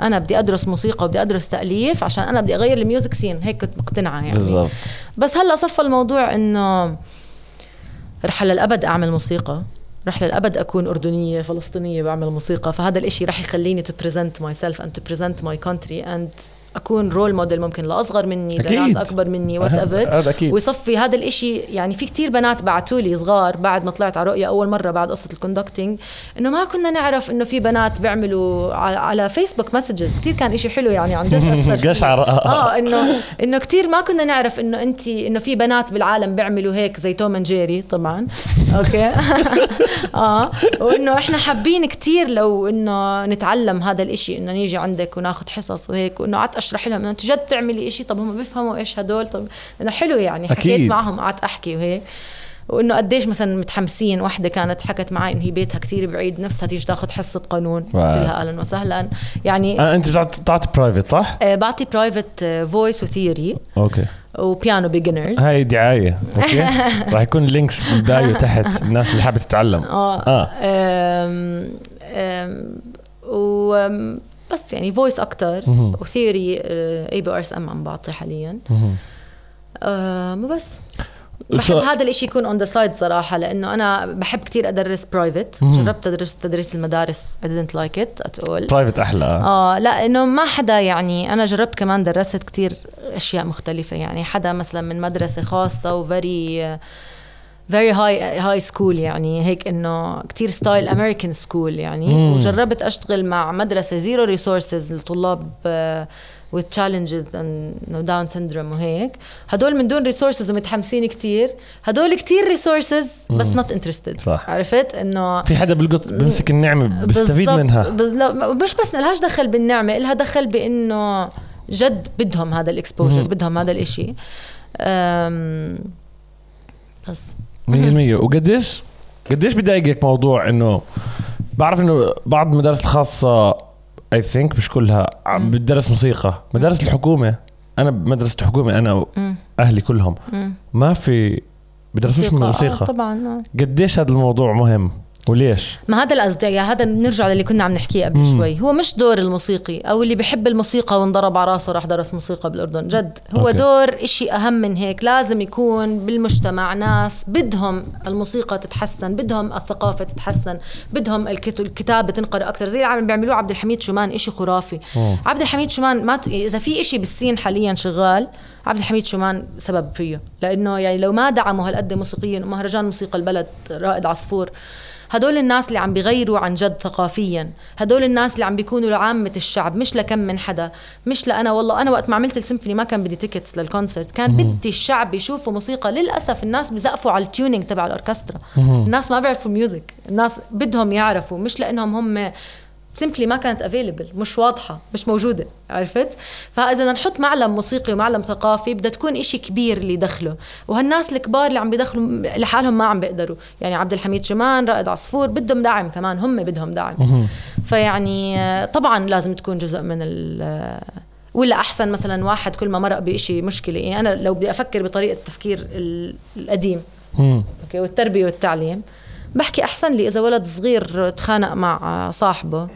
أنا بدي أدرس موسيقى وبدي أدرس تأليف عشان أنا بدي أغير ال music scene هيك كنت مقتنعة يعني. بالضبط. بس هلأ صفى الموضوع إنه رح للابد أعمل موسيقى. رح للأبد أكون أردنية فلسطينية بعمل موسيقى. فهذا الإشي رح يخليني to present myself and to present my country and أكون role model ممكن لاصغر مني أكيد. لناس أكبر مني whatever ويصفي هذا الإشي يعني في كتير بنات بعثوا لي صغار بعد ما طلعت على رؤيا أول مرة بعد قصة ال conducting إنه ما كنا نعرف إنه في بنات بيعملوا على فيسبوك messages كتير كان إشي حلو يعني عن جد <laughs> أثر قشعر. آه إنه إنه كثير ما كنا نعرف إنه أنت إنه في بنات بالعالم بيعملوا هيك زي توم جيري طبعا. okay؟ <laughs> آه. وإنه إحنا حابين كتير لو إنه نتعلم هذا الإشي إنه نيجي عندك وناخذ حصص وهيك وإنه أشرح لهم إنه انت جد تعملي شيء طب هم بيفهموا إيش هدول؟ طب إنه حلو يعني حكيت أكيد. معهم قعدت أحكي وهيك. وإنه قديش مثلا متحمسين وحدة كانت حكت معي إنه هي بيتها كثير بعيد نفسها تيجي تاخذ حصة قانون. قلت لها أهلا وسهلا. يعني آه أنت بتعطي private صح؟ آه بعطي private voice و theory okay. وبيانو beginners هاي دعاية okay؟ <laughs> راح يكون links بال bio تحت الناس اللي حابة تتعلم. آه, آه. أم و بس يعني voice أكثر و theory ABRSM عم بعطي حاليا. آه بس. بحب هذا الإشي يكون on the side صراحة لأنه أنا بحب كتير أدرس private جربت ادرس تدريس المدارس I didn't like it at all. private أحلى. آه لا إنه ما حدا يعني أنا جربت كمان درست كتير أشياء مختلفة يعني حدا مثلا من مدرسة خاصة و very very high high school يعني. هيك إنه كتير style American school يعني. مم. وجربت أشتغل مع مدرسة zero resources لطلاب with challenges and داون syndrome وهيك. هدول من دون resources ومتحمسين كتير. هدول كتير resources بس not interested صح. عرفت؟ إنه في حدا بلقط بمسك النعمة بيستفيد منها. مش بس لهاش دخل بالنعمة لها دخل بإنه جد بدهم هذا ال exposure بدهم هذا الإشي. بس. 100% وقديش قديش بضايقك موضوع انه بعرف إنه بعض المدارس الخاصة I think مش كلها عم بتدرس موسيقى. مدارس الحكومة. أنا بمدرسة حكومه أنا وأهلي كلهم. ما في بدرسوش من آه الموسيقى. طبعا آه. قديش هذا الموضوع مهم؟ وليش؟ ما هذا القصد يعني هذا بنرجع للي كنا عم نحكيه قبل مم. شوي. هو مش دور الموسيقي أو اللي بحب الموسيقى وانضرب على راسه راح درس موسيقى بالأردن. جد هو أوكي. دور إشي أهم من هيك. لازم يكون بالمجتمع ناس بدهم الموسيقى تتحسن بدهم الثقافة تتحسن بدهم الكت- الكتابه تنقرأ أكثر زي اللي عم بيعملوه عبد الحميد شومان إشي خرافي. مم. عبد الحميد شومان ما ت... إذا في إشي بالسين حاليا شغال عبد الحميد شومان سبب فيه. لأنه يعني لو ما دعموا هالقد موسيقيا ومهرجان موسيقى البلد رائد عصفور هدول الناس اللي عم بيغيروا عن جد ثقافيا. هدول الناس اللي عم بيكونوا لعامة الشعب مش لكم من حدا مش لأنا. والله أنا وقت ما عملت السيمفوني ما كان بدي tickets لل concert كان بدي الشعب يشوفوا موسيقى. للأسف الناس بزقفوا على ال tuning تبع الأوركسترا الناس ما بيعرفوا music الناس بدهم يعرفوا مش لأنهم هم simply ما كانت available مش واضحة مش موجودة عرفت؟ فإذا نحط معلم موسيقي ومعلم ثقافي بدها تكون إشي كبير اللي يدخله وهالناس الكبار اللي عم بيدخلوا لحالهم ما عم بيقدروا. يعني عبد الحميد شمان رائد عصفور بدهم دعم كمان هم بدهم دعم. فيعني آه، طبعا لازم تكون جزء من ال آه، ولا أحسن مثلا واحد كل ما مرق بشيء مشكلة. يعني أنا لو بدي أفكر بطريقة التفكير ال- القديم. أوكي والتربية والتعليم بحكي أحسن لي إذا ولد صغير تخانق مع صاحبه.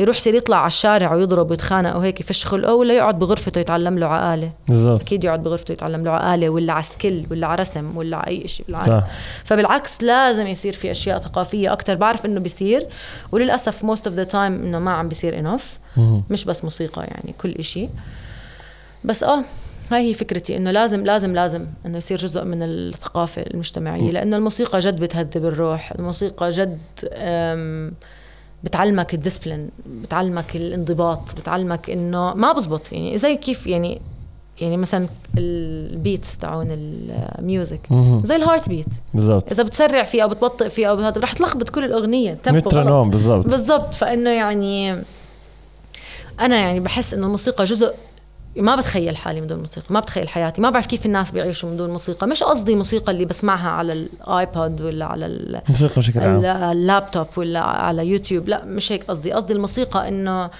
يروح يصير يطلع على الشارع ويضرب ويتخانق وهيك يفش خلقه ولا يقعد بغرفته يتعلم له على آلة. بالضبط. أكيد يقعد بغرفته يتعلم له على آلة ولا على skill ولا على رسم ولا على أي شيء بالعالم. صح. فبالعكس لازم يصير في أشياء ثقافية أكثر بعرف إنه بيصير وللأسف most of the time إنه ما عم بيصير enough. مش بس موسيقى يعني كل إشي. بس آه هاي هي فكرتي إنه لازم لازم لازم إنه يصير جزء من الثقافة المجتمعية. لأنه الموسيقى جد بتهذب الروح. الموسيقى جد بتعلمك ال discipline بتعلمك الانضباط بتعلمك إنه ما بزبط. يعني زي كيف يعني يعني مثلا ال beats تاعون ال music. زي ال heartbeat بالضبط. إذا بتسرع فيه أو بتبطئ فيه أو هذا رح تلخبط كل الأغنية. مترونوم بالضبط. بالضبط. فإنه يعني أنا يعني بحس إنه الموسيقى جزء ما بتخيل حالي من دون موسيقى ما بتخيل حياتي ما بعرف كيف الناس بيعيشوا من دون موسيقى مش قصدي موسيقى اللي بسمعها على ال iPod ولا على ال- موسيقى بشكل عام. اللابتوب ولا على يوتيوب لا مش هيك قصدي قصدي الموسيقى إنه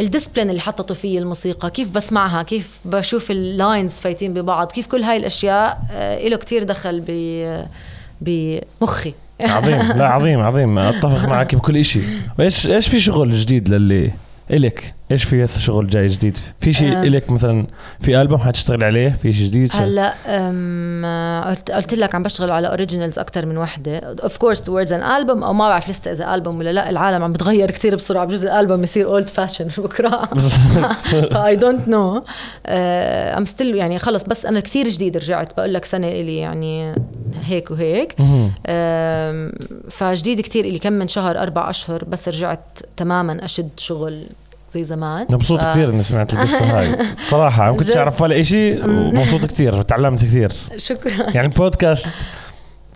ال discipline اللي حطته فيه الموسيقى كيف بسمعها كيف بشوف ال lines فايتين ببعض كيف كل هاي الأشياء آه، له كتير دخل ب بمخي <laughs> عظيم لا عظيم عظيم أتفق معك بكل إشي. وايش إيش في شغل جديد للي إلك؟ إيش في هسه شغل جاي جديد؟ في شيء. إلك مثلا في ألبوم حتشتغل عليه؟ في شيء جديد. هلا قلت قلت لك عم بشتغل على originals أكثر من وحدة. of course towards an album أو ما بعرف لسه إذا البوم ولا لا العالم عم بتغير كثير بسرعة. بجوز الالبوم يصير old fashion <laughs> بكرة. ف I don't know I'm still يعني خلص بس أنا كثير جديد رجعت. بقول لك سنة إلي يعني هيك وهيك. فجديد كثير إلي كم من شهر أربع أشهر بس رجعت تماما أشد شغل زي زمان. مبسوط ف- كثير إني سمعت القصة <laughs> هاي. صراحة ما كنتش. أعرف ولا شيء ومبسوط كثير تعلمت كثير. <laughs> شكرا. يعني البودكاست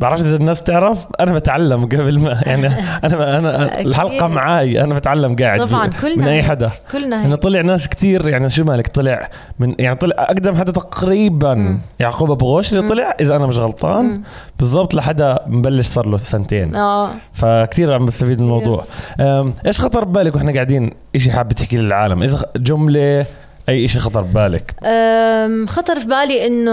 بعرفش إذا الناس بتعرف أنا بتعلم قبل ما يعني <laughs> أنا أنا. الحلقة معي أنا بتعلم قاعد طبعاً، كلنا من أي. حدا. كلنا هيك طلع ناس كتير يعني شو مالك طلع من يعني طلع أقدم حدا تقريبا يعقوب أبو غوش اللي طلع إذا أنا مش غلطان. بالضبط لحدا مبلش صار له سنتين. آه. فكتير عم بستفيد من الموضوع. إيش خطر ببالك وإحنا قاعدين إشي حابة تحكي للعالم؟ إذا جملة أي إشي خطر ببالك؟ خطر في بالي إنه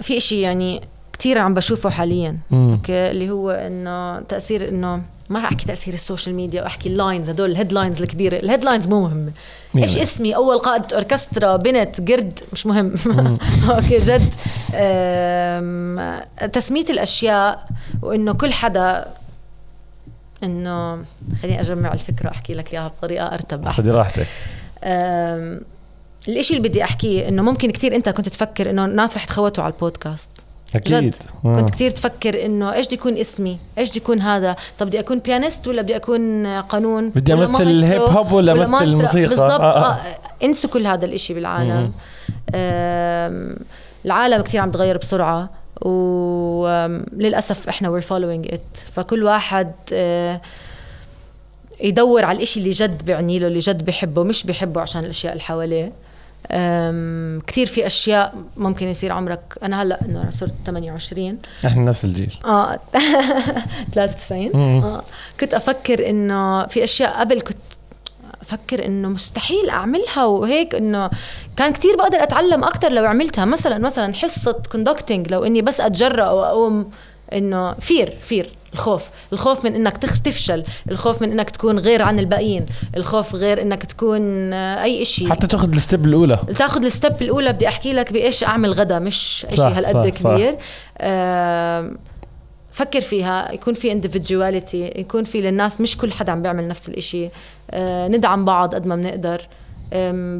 في إشي يعني كثير عم بشوفه حاليا. أوكي اللي هو إنه تأثير إنه ما رح أحكي تأثير السوشيال ميديا واحكي اللاينز هدول الهيدلاينز الكبيرة. الهيدلاينز مو مهمة؟ إيش اسمي؟ أول قائده أوركسترا بنت قرد مش مهم. <laughs> أوكي جد. تسمية الأشياء وإنه كل حدا إنه خليني أجمع الفكرة احكي لك إياها بطريقة أرتب أحسن. راحتك. الإشي اللي بدي أحكيه إنه ممكن كتير أنت كنت تفكر إنه الناس رح تخوتوا على البودكاست. أكيد. آه. كنت كتير تفكر إنه إيش بدي يكون اسمي؟ إيش بدي يكون هذا؟ طب بدي أكون بيانيست ولا بدي أكون قانون؟ بدي أمثل الهيب هوب ولا أمثل؟ الموسيقى. بالضبط. آه، آه. آه. انسوا كل هذا الإشي بالعالم. العالم كتير عم تغير بسرعة وللاسف إحنا we're following it. فكل واحد آه، يدور على الإشي اللي جد بيعني له اللي جد بحبه مش بحبه عشان الأشياء اللي حواليه. أم، كتير في أشياء ممكن يصير عمرك. أنا هلأ إنه أنا صرت 28 إحنا نفس الجيل. آه <laughs> 93 مم. آه. كنت أفكر إنه في أشياء قبل كنت أفكر إنه مستحيل أعملها وهيك إنه كان كتير بقدر أتعلم أكثر لو عملتها. مثلا مثلا حصة conducting لو إني بس أتجرأ وأقوم. إنه fear fear الخوف. الخوف من إنك تفشل. الخوف من إنك تكون غير عن الباقيين. الخوف غير إنك تكون آه، أي شيء حتى تاخذ الستيب الأولى. تاخذ ال step الأولى. بدي أحكي لك بإيش أعمل غدا مش شيء هالقد كبير صح. آه فكر فيها. يكون في individuality. يكون في للناس مش كل حدا عم بيعمل نفس الإشي. آه ندعم بعض قد ما بنقدر.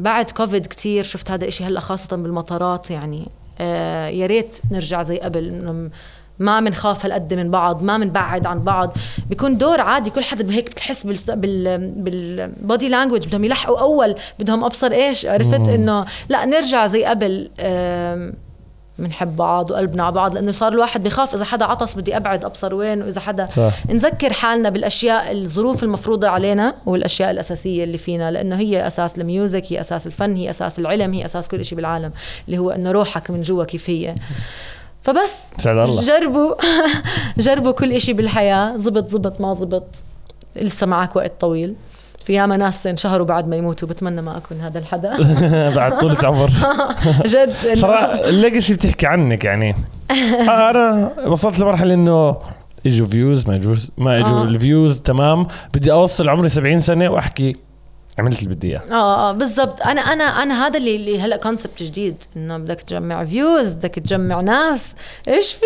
بعد كوفيد كتير شفت هذا الاشي هلأ خاصة بالمطارات يعني. آه يا ريت نرجع زي قبل. ما بنخاف هالقد من بعض ما بنبعد عن بعض. بيكون دور عادي كل حدا هيك بتحس بال بال body language بدهم يلحقوا أول بدهم أبصر إيش عرفت؟ إنه لا نرجع زي قبل بنحب بعض وقلبنا على بعض لأنه صار الواحد بخاف إذا حدا عطس بدي أبعد أبصر وين؟ وإذا حدا صح. نذكر حالنا بالأشياء الظروف المفروضة علينا والأشياء الأساسية اللي فينا لأنه هي أساس ال music هي أساس الفن هي أساس العلم هي أساس كل شيء بالعالم اللي هو إنه روحك من جوا كيف هي. فبس. سعد الله. جربوا. <laughs> جربوا كل شيء بالحياة. زبط زبط ما زبط. لسه معك وقت طويل. في ياما ناس انشهروا بعد ما يموتوا. بتمنى ما أكون هذا الحدا. <laughs> بعد طولة عمر <laughs> جد. صراحة ال legacy بتحكي عنك يعني. آه، أنا وصلت لمرحلة إنه إجوا views ما اجوا ما إجوا آه. ال views تمام. بدي أوصل عمري 70 سنة وأحكي عملت اللي بدي إياه. آه آه بالضبط. أنا أنا أنا هذا اللي اللي هلأ concept جديد إنه بدك تجمع views بدك تجمع ناس. إيش في؟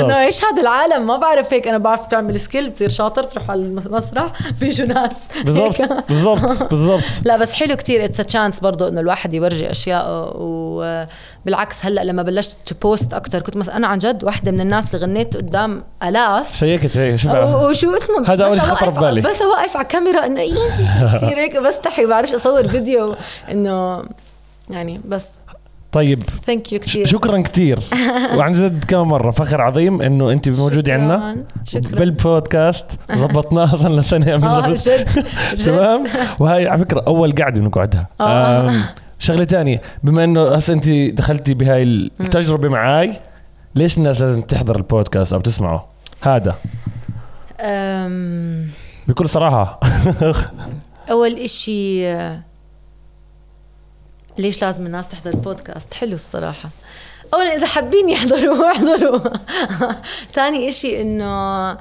إنه إيش هذا العالم؟ ما بعرف هيك. أنا بعرف تعمل skill بتصير شاطر تروح على المسرح بيجوا ناس. بالضبط بالضبط بالضبط. لا بس حلو كتير. it's chance برضه إنه الواحد يورجي اشياء وبالعكس هلأ لما بلشت to post أكثر كنت مثلا أنا عن جد وحدة من الناس اللي غنيت قدام آلاف. شيكت هيك شو وشو اسمه؟ هذا أول شيء خطر ببالي بس اوقف على الكاميرا إنه إيه بصير هيك بستحي بعرفش أصور فيديو إنه يعني بس. طيب. thank you كثير. شكرا كثير. وعن جد كم مرة. فخر عظيم إنه أنت موجودة عندنا. شكرا. بالبودكاست. ضبطناها صار لنا سنه من آه تمام؟ <laughs> وهي على فكرة أول قعده بنقعدها. آه. شغلة ثانية بما إنه هسه أنت دخلتي بهاي التجربة معاي ليش الناس لازم تحضر البودكاست أو تسمعه؟ هذا. بكل صراحة. <laughs> أول إشي ليش لازم الناس تحضر البودكاست؟ حلو الصراحة. اولا إذا حابين يحضروا <laughs> احضروا. ثاني إشي إنه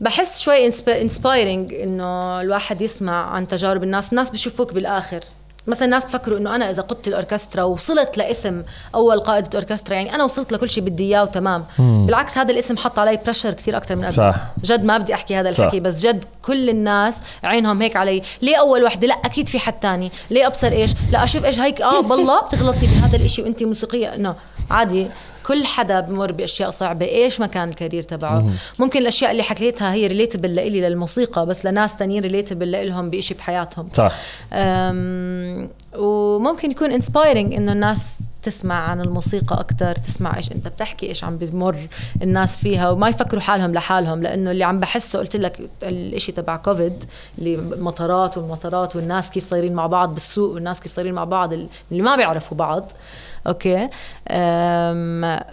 بحس شوي inspiring إنه الواحد يسمع عن تجارب الناس. الناس بشوفوك بالآخر. مثلا الناس بفكروا إنه أنا إذا قدت الأوركسترا ووصلت لاسم أول قائده أوركسترا يعني أنا وصلت لكل شيء بدي إياه وتمام. مم. بالعكس هذا الاسم حط علي pressure كثير أكثر من قبل. صح. جد ما بدي أحكي هذا الحكي صح. بس جد كل الناس عينهم هيك علي. ليه أول وحدة؟ لا أكيد في حد تاني. ليه أبصر إيش؟ لا أشوف إيش هيك آه بالله بتغلطي بهذا الإشي وانت موسيقية. إنه عادي. كل حدا بمر بأشياء صعبة. إيش ما كان ال career تبعه؟ ممكن الأشياء اللي حكيتها هي relatable لإلي للموسيقى بس لناس تانيين relatable لهم بشيء بحياتهم. صح. وممكن يكون inspiring إنه الناس تسمع عن الموسيقى أكثر تسمع إيش أنت بتحكي إيش عم بمر الناس فيها وما يفكروا حالهم لحالهم لأنه اللي عم بحسه قلت لك الإشي تبع كوفيد اللي المطارات والمطارات والناس كيف صايرين مع بعض بالسوق والناس كيف صايرين مع بعض اللي ما بيعرفوا بعض. أوكي؟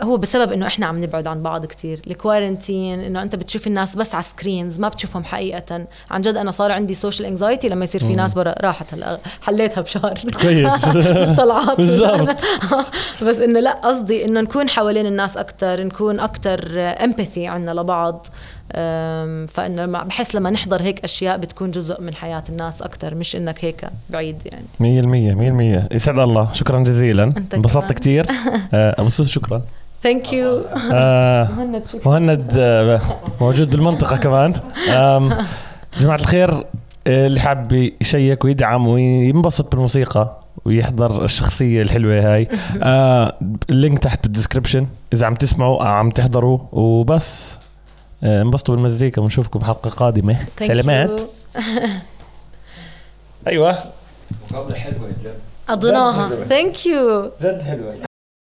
هو بسبب إنه إحنا عم نبعد عن بعض كثير ال quarantine إنه أنت بتشوف الناس بس على screens ما بتشوفهم حقيقه. عن جد أنا صار عندي social anxiety لما يصير في ناس برا راحت هلا حليتها بشهر. كويس. <laughs> طلعات <laughs> بالضبط. <laughs> بس إنه لا قصدي إنه نكون حوالين الناس أكثر نكون أكثر empathy عنا لبعض. فإنه بحس لما نحضر هيك أشياء بتكون جزء من حياة الناس أكثر مش إنك هيك بعيد يعني. 100% 100% يسعد الله. شكرا جزيلا. انبسطت كثير <laughs> آه، أبو سوس شكرا. thank you مهند شكرا. مهند آه، موجود بالمنطقة كمان. جماعة الخير آه، اللي حاب يشيك ويدعم وينبسط بالموسيقى ويحضر الشخصية الحلوة هاي آه ال link تحت بال description إذا عم تسمعوا عم تحضروا. وبس. آه، انبسطوا بالمزيكا ونشوفكم بحلقة قادمة. سلامات. <laughs> أيوه. مقابلة حلوة جد. قضيناها thank you جد حلوة.